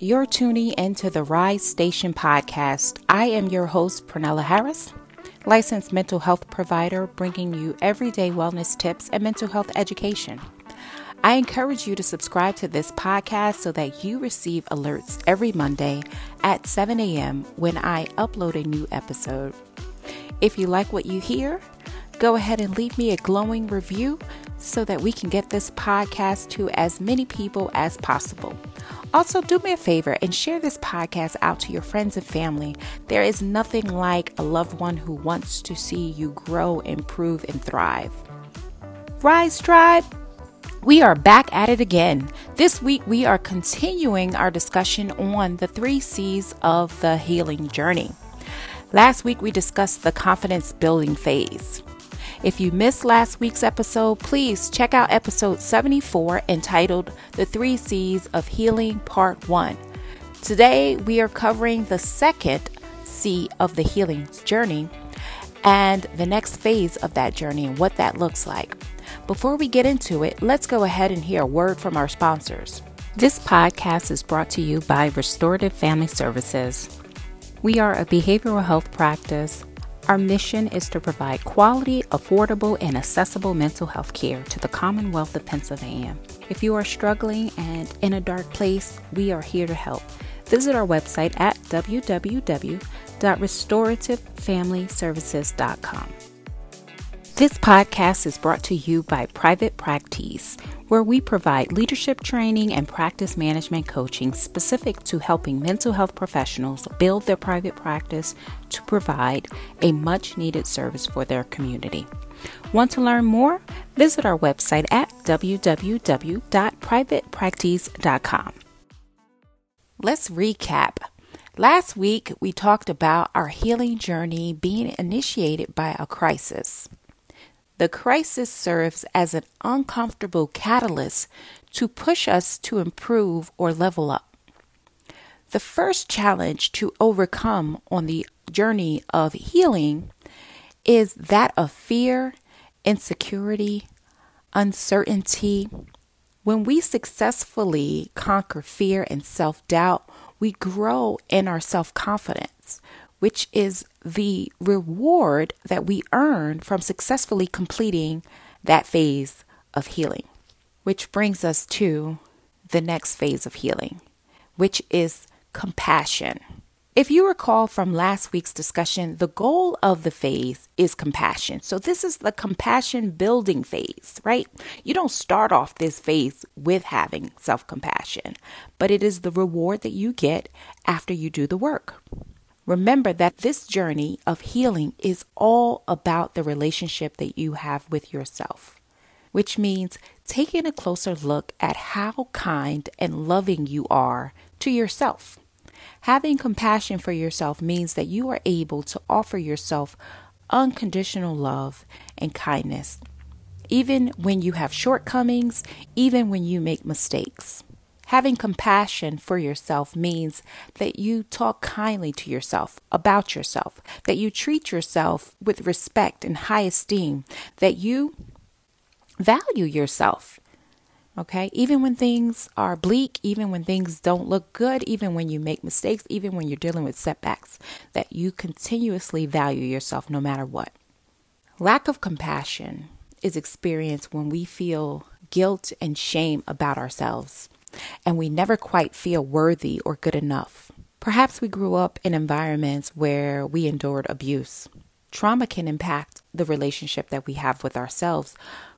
You're tuning into the Rise Station podcast. I am your host, Pernella Harris, licensed mental health provider, bringing you everyday wellness tips and mental health education. I encourage you to subscribe to this podcast so that you receive alerts every Monday at 7 a.m. when I upload a new episode. If you like what you hear, go ahead and leave me a glowing review so that we can get this podcast to as many people as possible. Also, do me a favor and share this podcast out to your friends and family. There is nothing like a loved one who wants to see you grow, improve, and thrive. Rise Tribe! We are back at it again. This week, we are continuing our discussion on the three C's of the healing journey. Last week, we discussed the confidence building phase. If you missed last week's episode, please check out episode 74 entitled The Three C's of Healing Part 1. Today, we are covering the second C of the healing journey and the next phase of that journey and what that looks like. Before we get into it, let's go ahead and hear a word from our sponsors. This podcast is brought to you by Restorative Family Services. We are a behavioral health practice our mission is to provide quality, affordable, and accessible mental health care to the Commonwealth of Pennsylvania. If you are struggling and in a dark place, we are here to help. Visit our website at www.restorativefamilyservices.com. This podcast is brought to you by Private Practice, where we provide leadership training and practice management coaching specific to helping mental health professionals build their private practice to provide a much needed service for their community. Want to learn more? Visit our website at www.privatepractice.com. Let's recap. Last week, we talked about our healing journey being initiated by a crisis. The crisis serves as an uncomfortable catalyst to push us to improve or level up. The first challenge to overcome on the journey of healing is that of fear, insecurity, uncertainty. When we successfully conquer fear and self doubt, we grow in our self confidence which is the reward that we earn from successfully completing that phase of healing. Which brings us to the next phase of healing, which is compassion. If you recall from last week's discussion, the goal of the phase is compassion. So, this is the compassion building phase, right? You don't start off this phase with having self compassion, but it is the reward that you get after you do the work. Remember that this journey of healing is all about the relationship that you have with yourself, which means taking a closer look at how kind and loving you are to yourself. Having compassion for yourself means that you are able to offer yourself unconditional love and kindness, even when you have shortcomings, even when you make mistakes. Having compassion for yourself means that you talk kindly to yourself about yourself, that you treat yourself with respect and high esteem, that you value yourself. Okay, even when things are bleak, even when things don't look good, even when you make mistakes, even when you're dealing with setbacks, that you continuously value yourself no matter what. Lack of compassion is experienced when we feel guilt and shame about ourselves and we never quite feel worthy or good enough. Perhaps we grew up in environments where we endured abuse. Trauma can impact the relationship that we have with ourselves,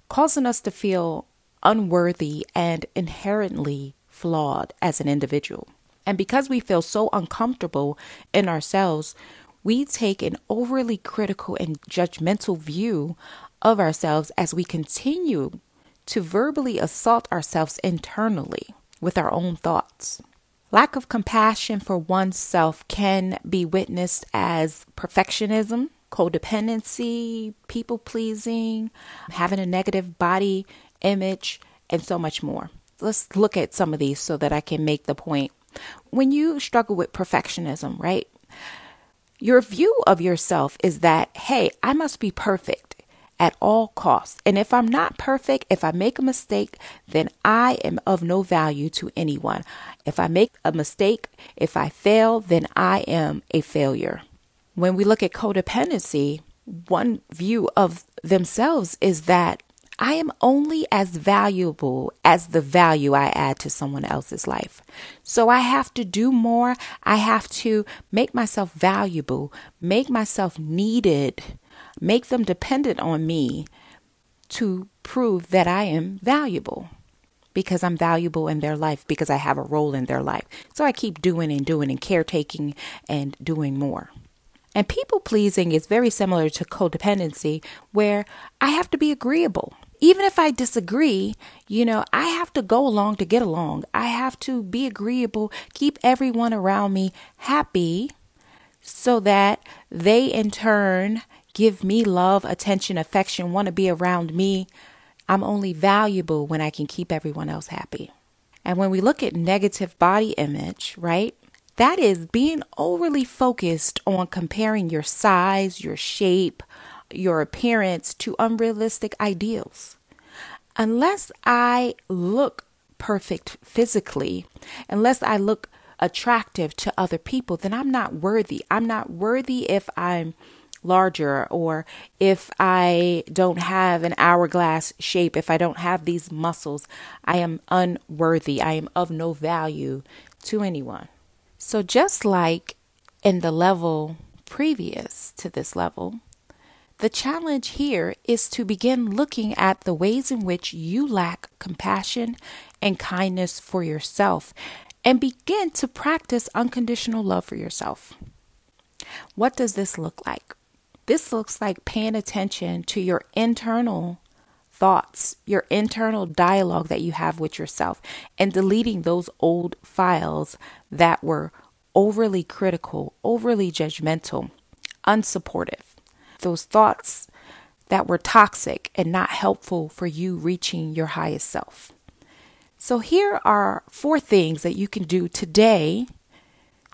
causing us to feel unworthy and inherently flawed as an individual. And because we feel so uncomfortable in ourselves, we take an overly critical and judgmental view of ourselves as we continue to verbally assault ourselves internally with our own thoughts. Lack of compassion for oneself can be witnessed as perfectionism, codependency, people pleasing, having a negative body image, and so much more. Let's look at some of these so that I can make the point. When you struggle with perfectionism, right? Your view of yourself is that, hey, I must be perfect at all costs. And if I'm not perfect, if I make a mistake, then I am of no value to anyone. If I make a mistake, if I fail, then I am a failure. When we look at codependency, one view of themselves is that I am only as valuable as the value I add to someone else's life. So I have to do more. I have to make myself valuable, make myself needed, make them dependent on me to prove that I am valuable because I'm valuable in their life, because I have a role in their life. So I keep doing and doing and caretaking and doing more. And people pleasing is very similar to codependency, where I have to be agreeable. Even if I disagree, you know, I have to go along to get along. I have to be agreeable, keep everyone around me happy so that they in turn give me love, attention, affection, want to be around me. I'm only valuable when I can keep everyone else happy. And when we look at negative body image, right? That is being overly focused on comparing your size, your shape, your appearance to unrealistic ideals. Unless I look perfect physically, unless I look attractive to other people, then I'm not worthy. I'm not worthy if I'm larger or if I don't have an hourglass shape, if I don't have these muscles, I am unworthy. I am of no value to anyone. So, just like in the level previous to this level, the challenge here is to begin looking at the ways in which you lack compassion and kindness for yourself and begin to practice unconditional love for yourself. What does this look like? This looks like paying attention to your internal thoughts, your internal dialogue that you have with yourself, and deleting those old files that were overly critical, overly judgmental, unsupportive. Those thoughts that were toxic and not helpful for you reaching your highest self. So, here are four things that you can do today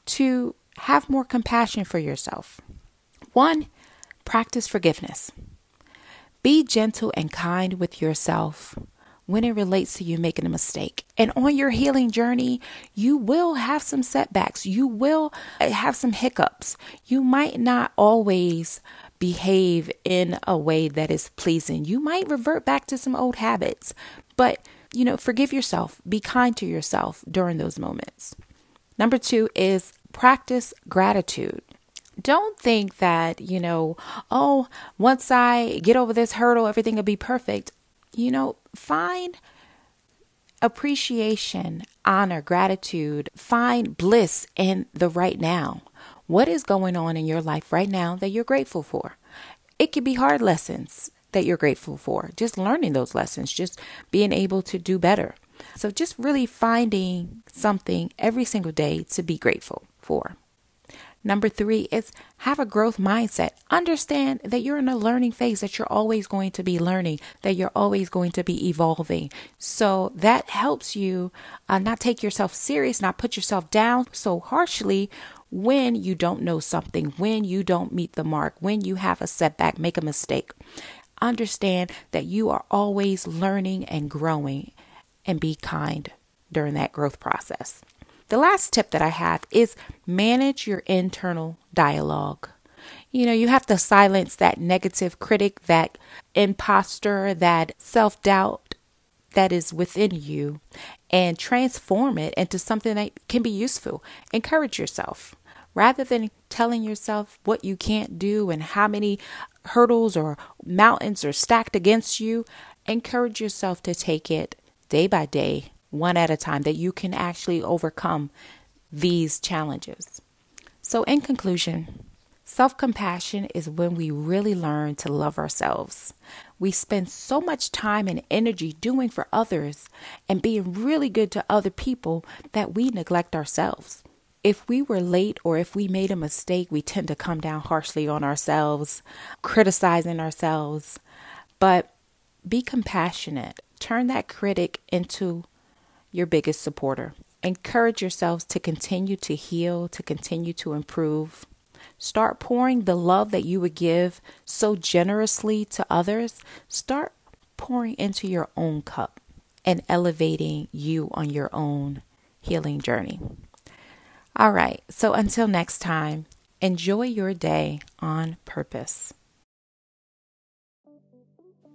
to have more compassion for yourself. One, practice forgiveness. Be gentle and kind with yourself when it relates to you making a mistake. And on your healing journey, you will have some setbacks. You will have some hiccups. You might not always behave in a way that is pleasing. You might revert back to some old habits, but you know, forgive yourself. Be kind to yourself during those moments. Number two is practice gratitude don't think that, you know, oh, once I get over this hurdle, everything will be perfect. You know, find appreciation, honor, gratitude, find bliss in the right now. What is going on in your life right now that you're grateful for? It could be hard lessons that you're grateful for, just learning those lessons, just being able to do better. So, just really finding something every single day to be grateful for. Number three is have a growth mindset. Understand that you're in a learning phase, that you're always going to be learning, that you're always going to be evolving. So that helps you uh, not take yourself serious, not put yourself down so harshly when you don't know something, when you don't meet the mark, when you have a setback, make a mistake. Understand that you are always learning and growing and be kind during that growth process. The last tip that I have is manage your internal dialogue. You know, you have to silence that negative critic, that imposter, that self doubt that is within you and transform it into something that can be useful. Encourage yourself rather than telling yourself what you can't do and how many hurdles or mountains are stacked against you. Encourage yourself to take it day by day one at a time, that you can actually overcome these challenges. So, in conclusion, self compassion is when we really learn to love ourselves. We spend so much time and energy doing for others and being really good to other people that we neglect ourselves. If we were late or if we made a mistake, we tend to come down harshly on ourselves, criticizing ourselves. But be compassionate. Turn that critic into your biggest supporter. Encourage yourselves to continue to heal, to continue to improve, Start pouring the love that you would give so generously to others. Start pouring into your own cup and elevating you on your own healing journey. All right, so until next time, enjoy your day on purpose.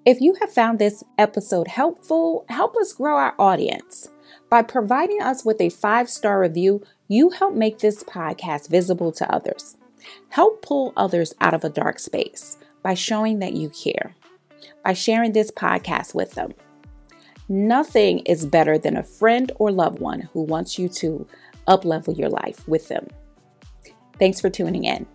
If you have found this episode helpful, help us grow our audience. By providing us with a five star review, you help make this podcast visible to others. Help pull others out of a dark space by showing that you care, by sharing this podcast with them. Nothing is better than a friend or loved one who wants you to uplevel your life with them. Thanks for tuning in.